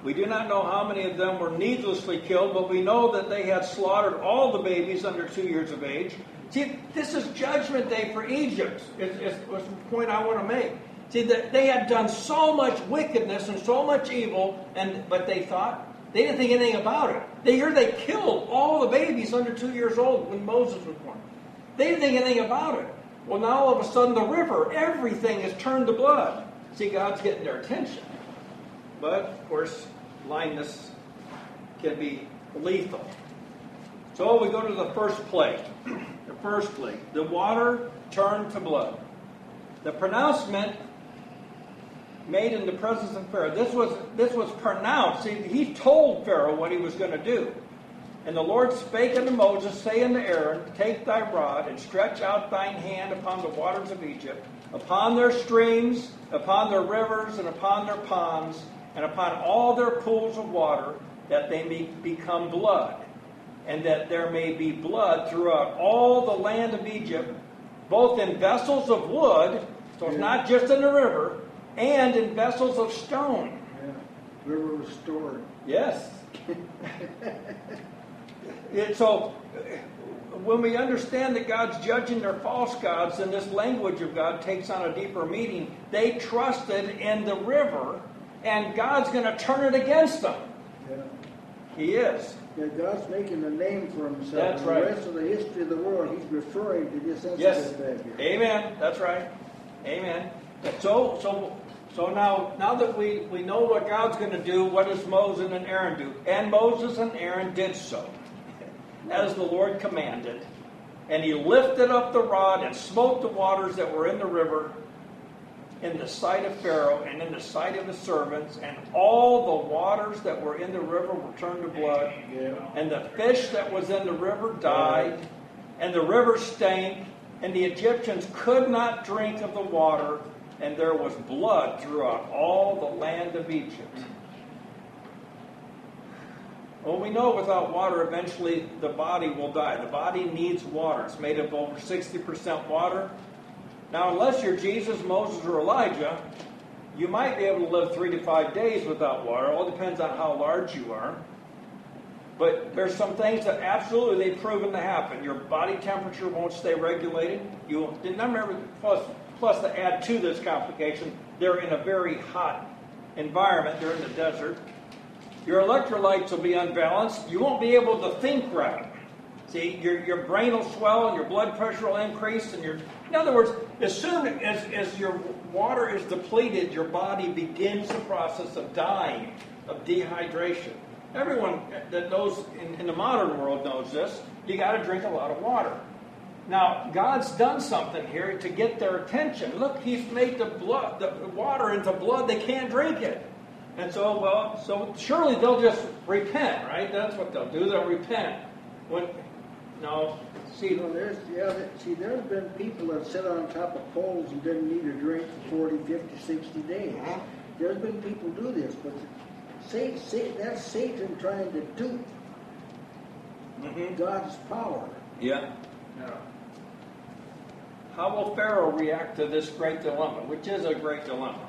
We do not know how many of them were needlessly killed, but we know that they had slaughtered all the babies under two years of age. See, this is judgment day for Egypt, is, is, is the point I want to make. See, that they had done so much wickedness and so much evil, and but they thought, they didn't think anything about it. They heard they killed all the babies under two years old when Moses was born. They didn't think anything about it. Well, now all of a sudden the river, everything is turned to blood. See, God's getting their attention. But, of course, blindness can be lethal. So we go to the first plague. The first plague. The water turned to blood. The pronouncement made in the presence of Pharaoh. This was this was pronounced. See, he told Pharaoh what he was going to do. And the Lord spake unto Moses, saying to Aaron, Take thy rod, and stretch out thine hand upon the waters of Egypt, upon their streams, upon their rivers, and upon their ponds, and upon all their pools of water, that they may become blood, and that there may be blood throughout all the land of Egypt, both in vessels of wood, so it's not just in the river, and in vessels of stone. Yeah. River restored. Yes. It- so, when we understand that God's judging their false gods, then this language of God takes on a deeper meaning, they trusted in the river, and God's going to turn it against them. Yeah. He is. Yeah, God's making a name for himself. That's right. The rest of the history of the world, he's referring to this incident Yes. back here. Amen. That's right. Amen. So, so, so now, now that we, we know what God's going to do, what does Moses and Aaron do? And Moses and Aaron did so, as the Lord commanded. And he lifted up the rod and smote the waters that were in the river in the sight of Pharaoh and in the sight of his servants, and all the waters that were in the river were turned to blood. And the fish that was in the river died, and the river stank, and the Egyptians could not drink of the water, and there was blood throughout all the land of Egypt. Well, we know without water, eventually the body will die. The body needs water. It's made of over 60% water. Now, unless you're Jesus, Moses, or Elijah, you might be able to live three to five days without water. It all depends on how large you are. But there's some things that absolutely they've proven to happen. Your body temperature won't stay regulated. You remember plus plus to add to this complication, they're in a very hot environment. They're in the desert. Your electrolytes will be unbalanced. You won't be able to think right. See, your, your brain will swell and your blood pressure will increase. And your, in other words, as soon as, as your water is depleted, your body begins the process of dying, of dehydration. Everyone that knows in, in the modern world knows this. You got to drink a lot of water. Now, God's done something here to get their attention. Look, He's made the blood, the water into blood. They can't drink it. And so, well, so surely they'll just repent, right? That's what they'll do. They'll repent. When, no, see, You know, there's, yeah, there- see, there's been people that sit on top of poles and didn't need a drink for 40, 50, 60 days. Uh-huh. There's been people do this, but Satan, Satan, that's Satan trying to dupe Mhm. God's power. yeah. Yeah. How will Pharaoh react to this great dilemma, which is a great dilemma?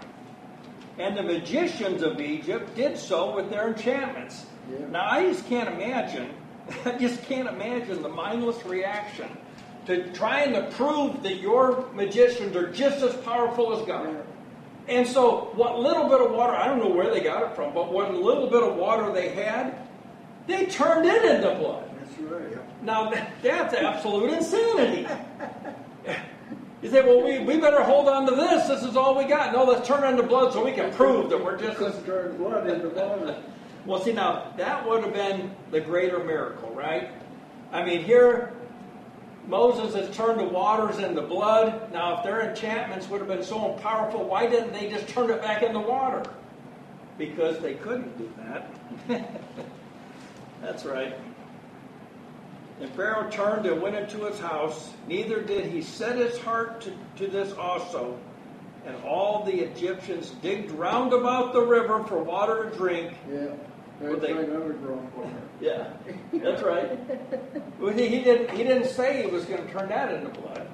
And the magicians of Egypt did so with their enchantments. Yeah. Now, I just can't imagine, I just can't imagine the mindless reaction to trying to prove that your magicians are just as powerful as God. And so, what little bit of water, I don't know where they got it from, but what little bit of water they had, they turned it into blood. That's right. Now, that's absolute insanity. You say, well, we, we better hold on to this. This is all we got. No, let's turn it into blood so we can prove that we're just. Couldn't turn blood into water. Well, see, now, that would have been the greater miracle, right? I mean, here, Moses has turned the waters into blood. Now, if their enchantments would have been so powerful, why didn't they just turn it back into water? Because they couldn't do that. That's right. And Pharaoh turned and went into his house. Neither did he set his heart to, to this also. And all the Egyptians digged round about the river for water to drink. Yeah. Well, they- like underground water. Yeah, that's right. Well, he, he didn't. He didn't say he was going to turn that into blood.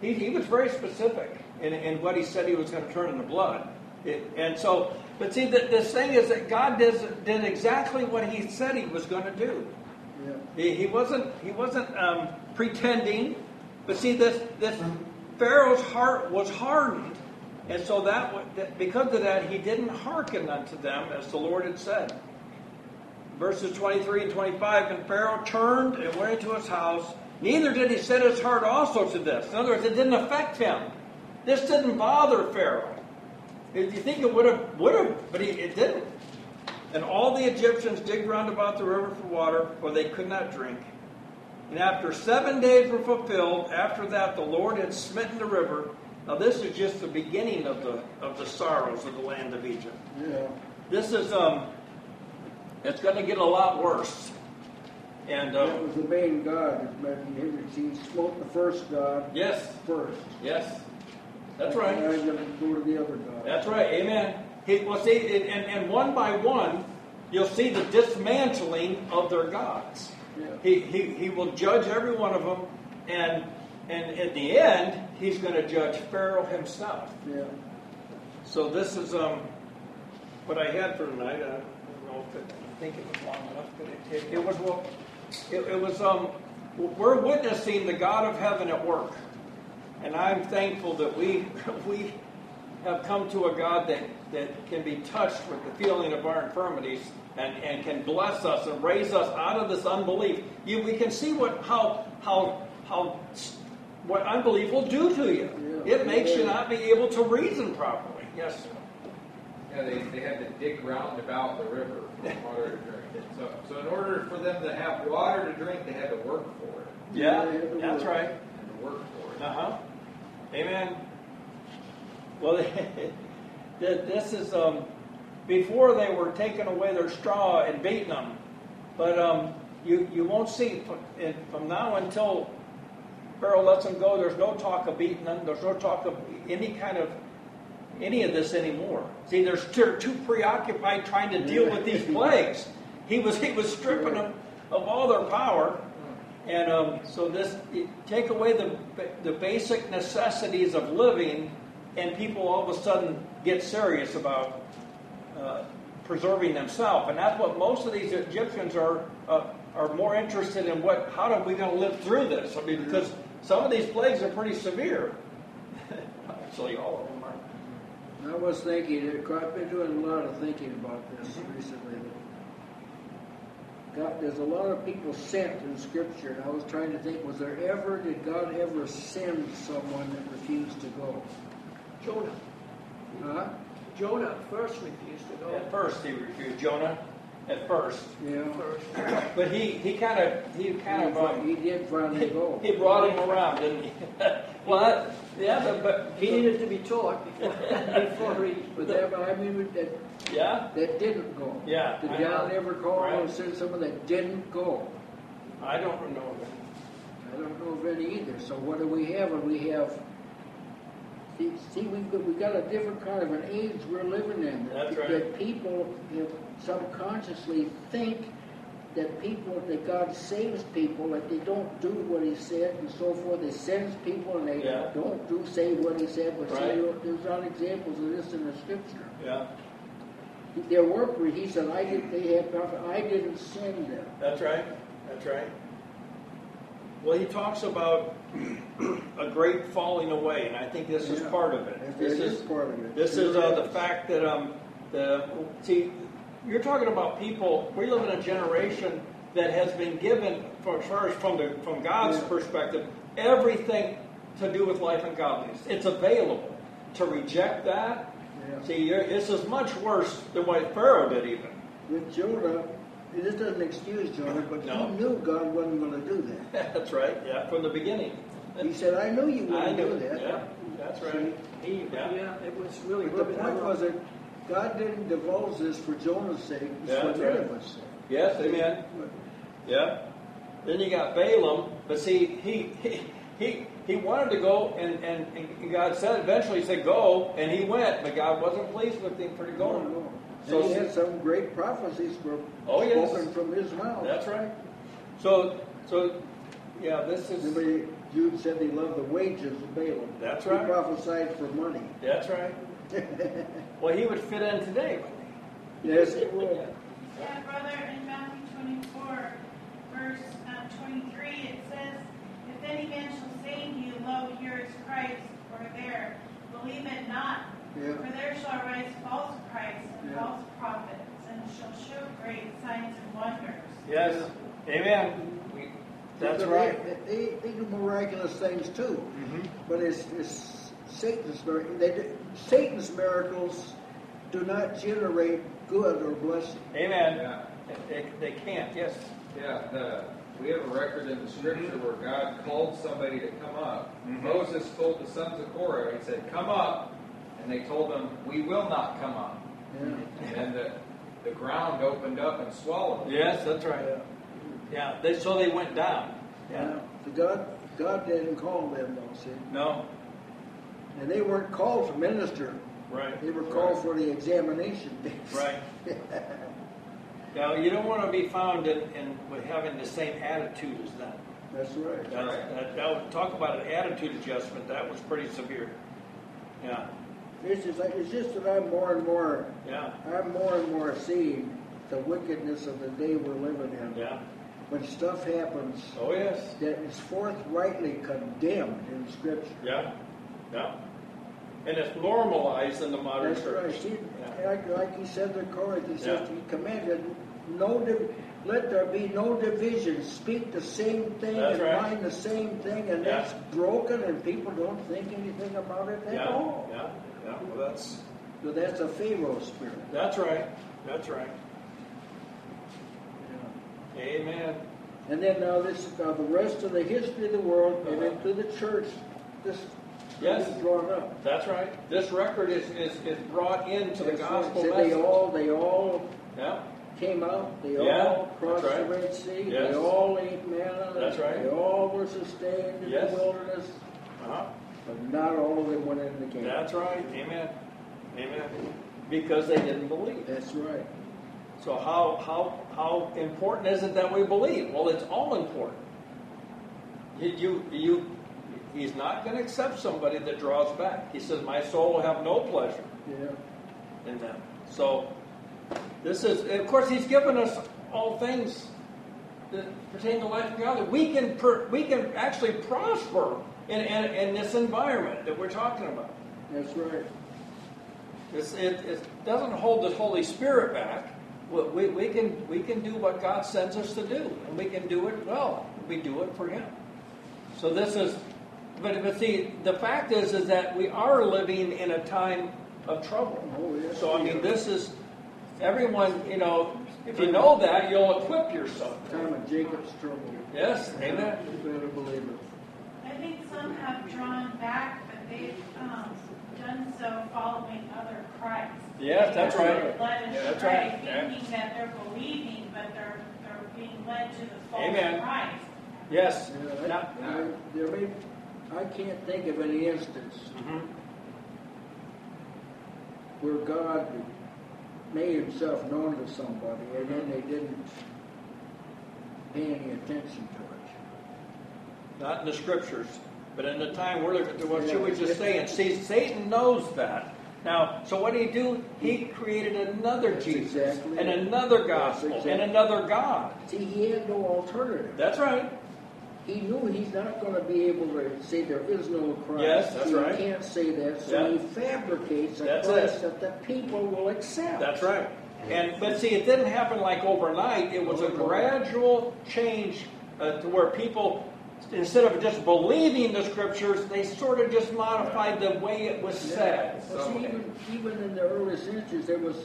He, he was very specific in, in what he said he was going to turn into blood. It, and so, but see, the, this thing is that God does, did exactly what He said He was going to do. Yeah. He, he wasn't he wasn't um, pretending, but see this this Pharaoh's heart was hardened, and so that, that because of that he didn't hearken unto them as the Lord had said. Verses twenty three and twenty five, and Pharaoh turned and went into his house. Neither did he set his heart also to this. In other words, it didn't affect him. This didn't bother Pharaoh. If you think it would have, would have, but he, it didn't. And all the Egyptians digged round about the river for water, for they could not drink. And after seven days were fulfilled, after that the Lord had smitten the river. Now this is just the beginning of the of the sorrows of the land of Egypt. Yeah. This is um, it's going to get a lot worse. And That um, was the main god. that He smote the first god yes, first. yes, that's right. And then go to the other god. That's right. Amen. He, well, see, and, and one by one, you'll see the dismantling of their gods. Yeah. He, he, he will judge every one of them, and and at the end, he's going to judge Pharaoh himself. Yeah. So this is um, what I had for tonight. I don't know if it, think it was long enough, but it, it, it was well, it, it was um, we're witnessing the God of heaven at work, and I'm thankful that we we have come to a God that that can be touched with the feeling of our infirmities and, and can bless us and raise us out of this unbelief. You, we can see what how how how what unbelief will do to you. Yeah. It makes you not be able to reason properly. Yes, sir. Yeah, they, they had to dig round about the river for water to drink. So, so in order for them to have water to drink, they had to work for it. Yeah, Yeah, they had to that's work. right. Had to work for it. Uh huh. Amen. Well, this is um, before they were taking away their straw and beating them, but um, you you won't see from, from now until Pharaoh lets them go. There's no talk of beating them. There's no talk of any kind of any of this anymore. See, they're too, too preoccupied trying to deal with these plagues. He was he was stripping them of all their power, and um, so this take away the the basic necessities of living, and people all of a sudden get serious about uh, preserving themselves, and that's what most of these Egyptians are uh, are more interested in what, how are we going to live through this? I mean, because some of these plagues are pretty severe. Actually, all of them. I was thinking, I've been doing a lot of thinking about this recently. God, there's a lot of people sent in Scripture, and I was trying to think, was there ever, did God ever send someone that refused to go? Jonah. Huh? Jonah first refused to go. At first, he refused Jonah. At first, Yeah. But he he kind of he kind of um, He did finally go. he brought him around, didn't he? well, that, yeah, but, but He needed to be taught before, before he. But that, I mean, that, yeah, that didn't go. Yeah, Did God ever call Right. and send someone that didn't go? I don't know. I don't know of any either. So what do we have? And we have, see, see we've got, we've got a different kind of an age we're living in. That's right. That people have subconsciously think that people, that God saves people, that they don't do what He said and so forth. He sends people and they Yeah. don't do say what He said. But Right. there's not examples of this in the Scripture. Yeah, There were, he said, I did, they had, prophet- I didn't send them. that's right. That's right. Well, he talks about a great falling away, and I think this is part of it. This is is part of it. This is uh, the fact that um, the see, you're talking about people. We live in a generation that has been given, for, as far as from the from God's Yeah. perspective, everything to do with life and godliness. It's available. To reject that, Yeah. see, you're, this is much worse than what Pharaoh did. Even With Jonah, this doesn't excuse Jonah, but No. he knew God wasn't going to do that. that's right. Yeah, from the beginning. He said, I knew you I wouldn't knew do that. Yeah, that's right. He, Yeah. yeah. it was really But the point was that God didn't divulge this for Jonah's sake, it's Yeah, for right. sake. Yes, amen. Yeah. Then you got Balaam, but see, he he he, he wanted to go, and, and, and God said eventually he said go, and he went, but God wasn't pleased with him for No, going. no. So- and he had some great prophecies for Oh, yes. spoken from his mouth. That's right. So so yeah, this is Remember, Jude said he loved the wages of Balaam. That's right. He prophesied for money. that's right. Well, he would fit in today, wouldn't he? Yes, it would. Yeah, brother, in Matthew 24, verse uh, 23, it says, If any man shall say to you, Lo, here is Christ, or there, believe it not. Yeah. For there shall arise false Christs and Yeah. false prophets, and shall show great signs and wonders. Yes. Amen. We, that's But right. They, they, they do miraculous things too. Mhm. But it's, it's Satan's mir- they do, Satan's miracles do not generate good or blessing. Amen. Yeah. They, they can't. Yes. Yeah, the, we have a record in the scripture where God called somebody to come up. Mhm. Moses told the sons of Korah, he said, Come up. And they told him, We will not come up. Yeah. And the, the ground opened up and swallowed them. Yes, that's right. Yeah. They so they went down. Yeah. The God, God didn't call them though, see. No. And they weren't called to minister. Right. They were called for the examination. Right. Now, you don't want to be found in, in with having the same attitude as them. That's right. That's, that, that talk about an attitude adjustment. That was pretty severe. Yeah. It's just, like, it's just that I'm more and more, Yeah. I'm more and more seeing the wickedness of the day we're living in. Yeah. When stuff happens Oh yes. that is forthrightly condemned in Scripture. Yeah. Yeah. And it's normalized in the modern That's church. right. Yeah. like, like he said to Corinth, he says, Yeah. he commanded, no, div- let there be no division. Speak the same thing That's and right. mind the same thing, and Yeah. that's broken, and people don't think anything about it at Yeah. all. Yeah. Yeah. Well, that's So that's a Pharaoh spirit. that's right. That's right. Amen. And then now this, now the rest of the history of the world and Uh-huh. into the church, this Yes. drawn up. That's right. This record is, is, is brought into the That's right. gospel So message. they all, they all yeah. came out. They Yeah, all crossed that's the right. Red Sea. Yes. They all ate manna. That's right. They all were sustained in Yes. the wilderness, Uh-huh. but not all of them went into the kingdom. That's right. Amen. Amen. Because they didn't believe. That's right. So how how how important is it that we believe? Well, it's all important. You you, you he's not going to accept somebody that draws back. He says, "My soul will have no pleasure Yeah. in them." So this is, of course, he's given us all things that pertain to life and godliness. We can per, we can actually prosper in, in, in this environment that we're talking about. That's right. It, it doesn't hold the Holy Spirit back. We, we, we can we can do what God sends us to do, and we can do it well. We do it for Him. So this is, but but see, the fact is is that we are living in a time of trouble. Oh, yes, So I mean, are. this is everyone. You know, if you know that, you'll equip yourself. Time of Jacob's trouble. Yes, amen. You better believe it. I think some have drawn back, but they've um, done so following other Christ. Yes, that's right. They're Led Yeah, that's astray, right. Yeah. thinking that they're believing, but they're they're being led to the false Amen. Christ. Yes. Yeah, Now- I, I, there may, I can't think of any instance Mhm. where God made himself known to somebody and then they didn't pay any attention to it. Not in the scriptures, but in the time we're looking at what she was just saying. See, Satan knows that. Now, so what did he do? He created another That's Jesus exactly and it. another gospel exactly- and another God. See, he had no alternative. That's right. He knew he's not going to be able to say there is no Christ. Yes, that's he right. can't say that, so Yeah. he fabricates a That's Christ it. that the people will accept. That's right. And but see, it didn't happen like overnight. It was a gradual change uh, to where people, instead of just believing the scriptures, they sort of just modified the way it was said. Well, see, even, even in the early centuries, there was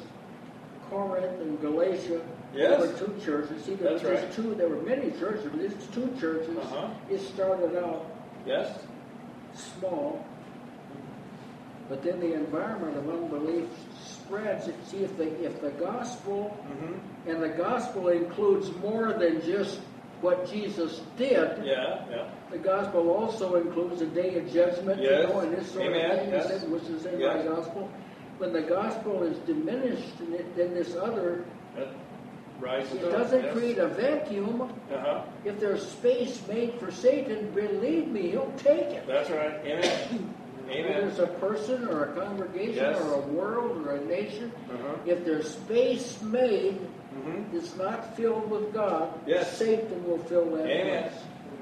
Corinth and Galatia. Yes. There were two churches. See, there That's was right. two. There were many churches, but these two churches. Uh-huh. It started out Yes. small, but then the environment of unbelief spreads. See, if the if the gospel Mm-hmm. and the gospel includes more than just what Jesus did. Yeah. Yeah. The gospel also includes the day of judgment, Yes. you know, and this sort Amen. of thing, Yes. which is in Yes. my gospel. When the gospel is diminished, then this other, Rises it doesn't yes. create a vacuum. Uh-huh. If there's space made for Satan, believe me, he'll take it. That's right. Amen. Whether Amen. it's a person or a congregation Yes. or a world or a nation, Uh-huh. if there's space made Mm-hmm. that's not filled with God, Yes. Satan will fill that Amen. place.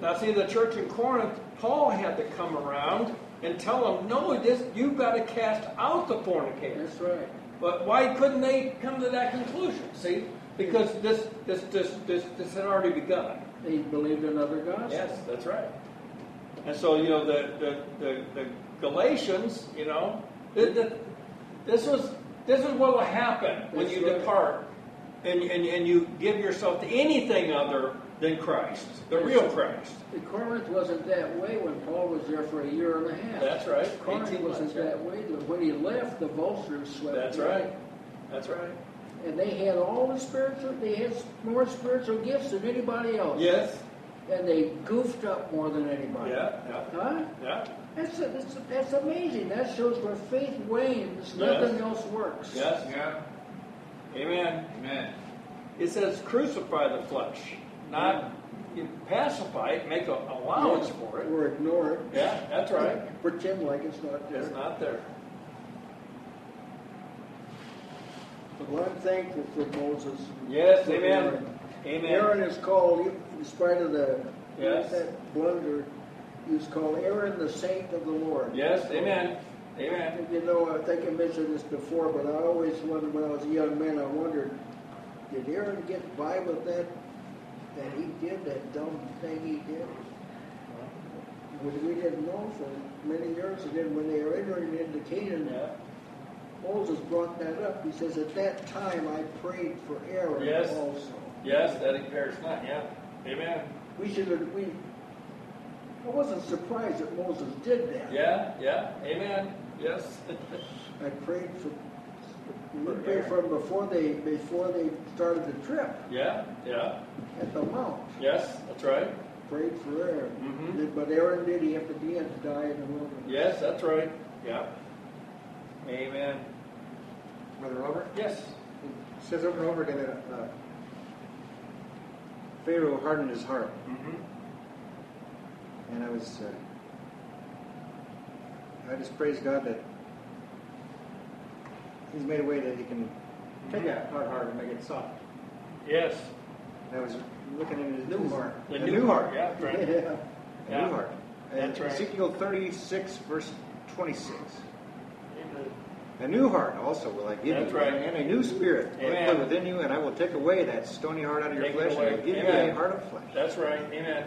Now, see, the church in Corinth, Paul had to come around and tell them, no, this, you've got to cast out the fornicator. That's right. But why couldn't they come to that conclusion? See, because this, this, this, this, this had already begun. They believed in other gospels. Yes, that's right. And so, you know, the, the, the, the Galatians, you know, th- th- this was this is what will happen when That's you right. depart and, and, and you give yourself to anything other than Christ, the real Christ. The Corinth wasn't that way when Paul was there for a year and a half. That's right. Corinth wasn't months, that way. When he left, the vultures swept. That's him. right. That's right. And they had all the spiritual. They had more spiritual gifts than anybody else. Yes. And they goofed up more than anybody. Yeah. Yeah. Huh? Yeah. That's, that's, that's amazing. That shows where faith wanes, nothing else works. Yes. Yeah. Amen. Amen. It says crucify the flesh, not you pacify it, make an allowance for it. Or ignore it. Yeah, that's right. Pretend like it's not there. It's not there. Well, I'm thankful for Moses. Yes, amen. Aaron. Amen. Aaron is called, in spite of the Yes. that blunder, he was called Aaron, the saint of the Lord. Yes, amen. Amen. You know, I think I mentioned this before, but I always wondered when I was a young man, I wondered, did Aaron get by with that, that he did, that dumb thing he did? Well, we didn't know for many years, and then when they were entering into Canaan, Yeah. Moses brought that up. He says, at that time I prayed for Aaron Yes. also. Yes, that impairs not. Yeah. Amen. We should have, we, I wasn't surprised that Moses did that. Yeah, yeah. Amen. Yes. I prayed for, we prayed for them before they, before they started the trip yeah, yeah. at the mount. Yes, that's right. Prayed for Aaron. Mhm. But Aaron did, he at the end die in the wilderness. Yes, that's right. Yeah. Amen. Brother Robert? Yes. It says over and over again that uh, Pharaoh hardened his heart, Mm-hmm. and I was, uh, I just praise God that He's made a way that He can take that hard heart and make it soft. Yes. I was looking at his New heart. The A new heart, yeah, right. Yeah. A Yeah. new heart. That's right. Ezekiel 36, verse 26. Amen. A new heart also will I give That's you, right. and a new spirit will I put within you, and I will take away that stony heart out of your Take flesh, and will give you a heart of flesh. That's right. Amen.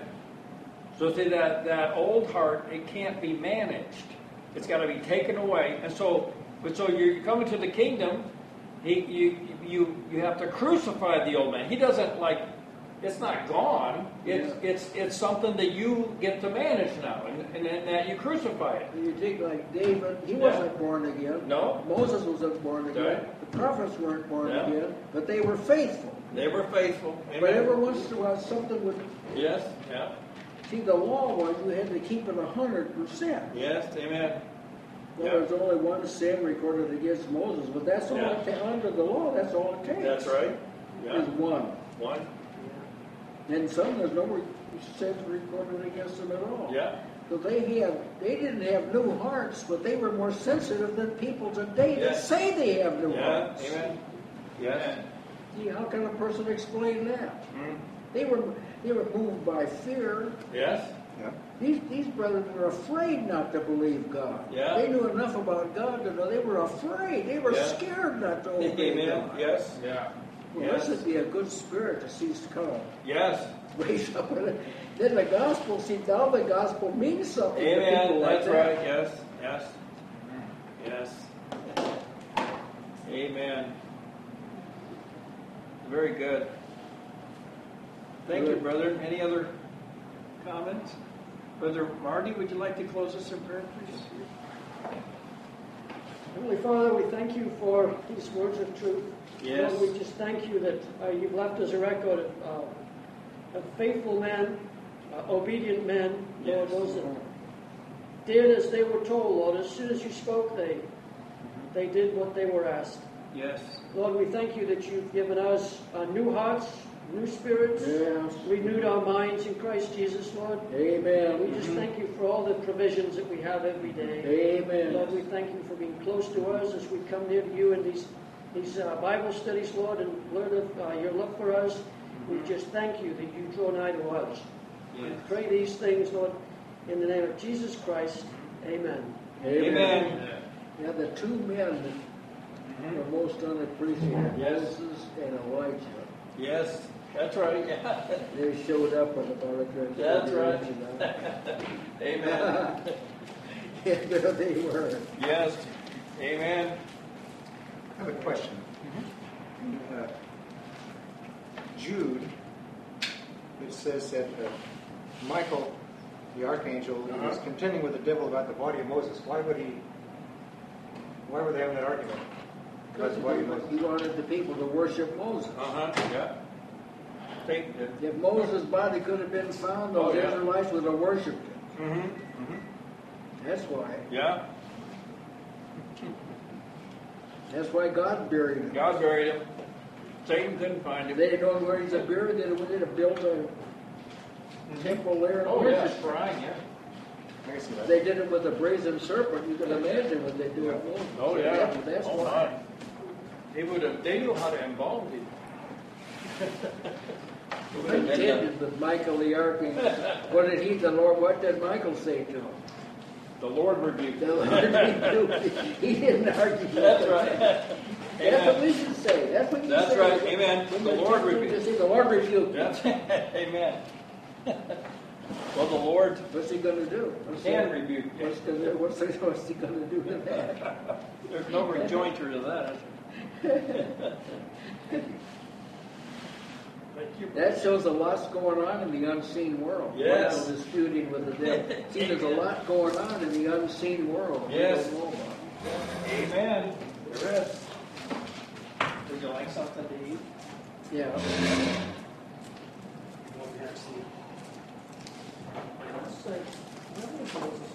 So see that that old heart, it can't be managed. It's got to be taken away. And so, but so you're coming to the kingdom. He, you, you, you have to crucify the old man. He doesn't like. It's not gone. It's it's it's something that you get to manage now, and, and then that you crucify it. You take like David, he Yeah. wasn't born again. No. Moses wasn't born again. Right. The prophets weren't born Yeah. again, but they were faithful. They were faithful. But every once in a while, something would. Yes. Yeah. See, the law was you had to keep it a hundred percent. Yes. Amen. Well, Yeah. there's only one sin recorded against Moses, but that's all Yeah. it ta- under the law. That's all it takes. That's right. Yeah. Is one. One. And some there's no re- sins recorded against them at all. Yeah. So they have they didn't have new hearts, but they were more sensitive than people today that say they have new Yeah. hearts. Amen. Yes. See, how can a person explain that? Mm. They were they were moved by fear. Yes. Yeah. These these brothers were afraid not to believe God. Yeah. They knew enough about God to know they were afraid. They were Yeah. scared not to obey Amen. God. Yes. Yeah. Well, Yes. this would be a good spirit to cease to come. Yes. Raise up. Then the gospel, see, now the gospel means something to Amen. people like That's that. right. Yes. Yes. Yes. Amen. Very good. Thank you, brother. Any other comments? Brother Marty, would you like to close us in prayer, please? Heavenly Father, we thank you for these words of truth. Yes. Lord, we just thank you that uh, you've left us a record of, uh, of faithful men, uh, obedient men, Lord, Yes. those that did as they were told, Lord. As soon as you spoke, they they did what they were asked. Yes. Lord, we thank you that you've given us uh, new hearts, new spirits, Yes. renewed our minds in Christ Jesus, Lord. Amen. We just thank you for all the provisions that we have every day. Amen. Lord, we thank you for being close to us as we come near to you in these these uh, Bible studies, Lord, and learn of uh, your love for us. We just thank you that you draw nigh to us. We Yes. pray these things, Lord, in the name of Jesus Christ. Amen. Amen. Yeah, the two men that were most unappreciated, Yes. Moses and Elijah, Yes. That's right. Yeah. they showed up at about a That's right. Amen. Yeah, there they were. Yes. Amen. I have a question. Uh, Jude, it says that uh, Michael, the archangel, Uh-huh. was contending with the devil about the body of Moses. Why would he? Why were they having that argument Because the body of Moses? he wanted the people to worship Moses. Uh huh. Yeah. Take the. If Moses' body could have been found, those Oh, yeah. Israelites would have worshipped him. Mm-hmm. Mm-hmm. That's why. Yeah. That's why God buried him. God buried him. Satan couldn't find him. they didn't know where he's buried, they'd have, they'd have built a temple there Oh yeah, shrine. Yeah. I can see that. They did it with a brazen serpent. You can imagine what they do it with. Oh yeah. That's oh, why. my. They would have. They knew how to embalm people. They would I have done intended with Michael the archangel. What did he, the Lord, what did Michael say to him? The Lord rebuked. Rebuked- He didn't argue. with That's him. right. That's what we should say. That's what you That's say. That's right. Amen. When The Lord rebuked. say, The Lord rebuked. That's Amen. well, the Lord What's he going to do? What's can he- rebuke you. What's, gonna, what's, he- what's he going to do to that? There's no rejoinder to that. That shows a lot's going on in the unseen world. Yes. Wow, disputing with the devil. See, there's a lot going on in the unseen world. Yes. Amen. There is. Would you like something to eat? Yeah. Over.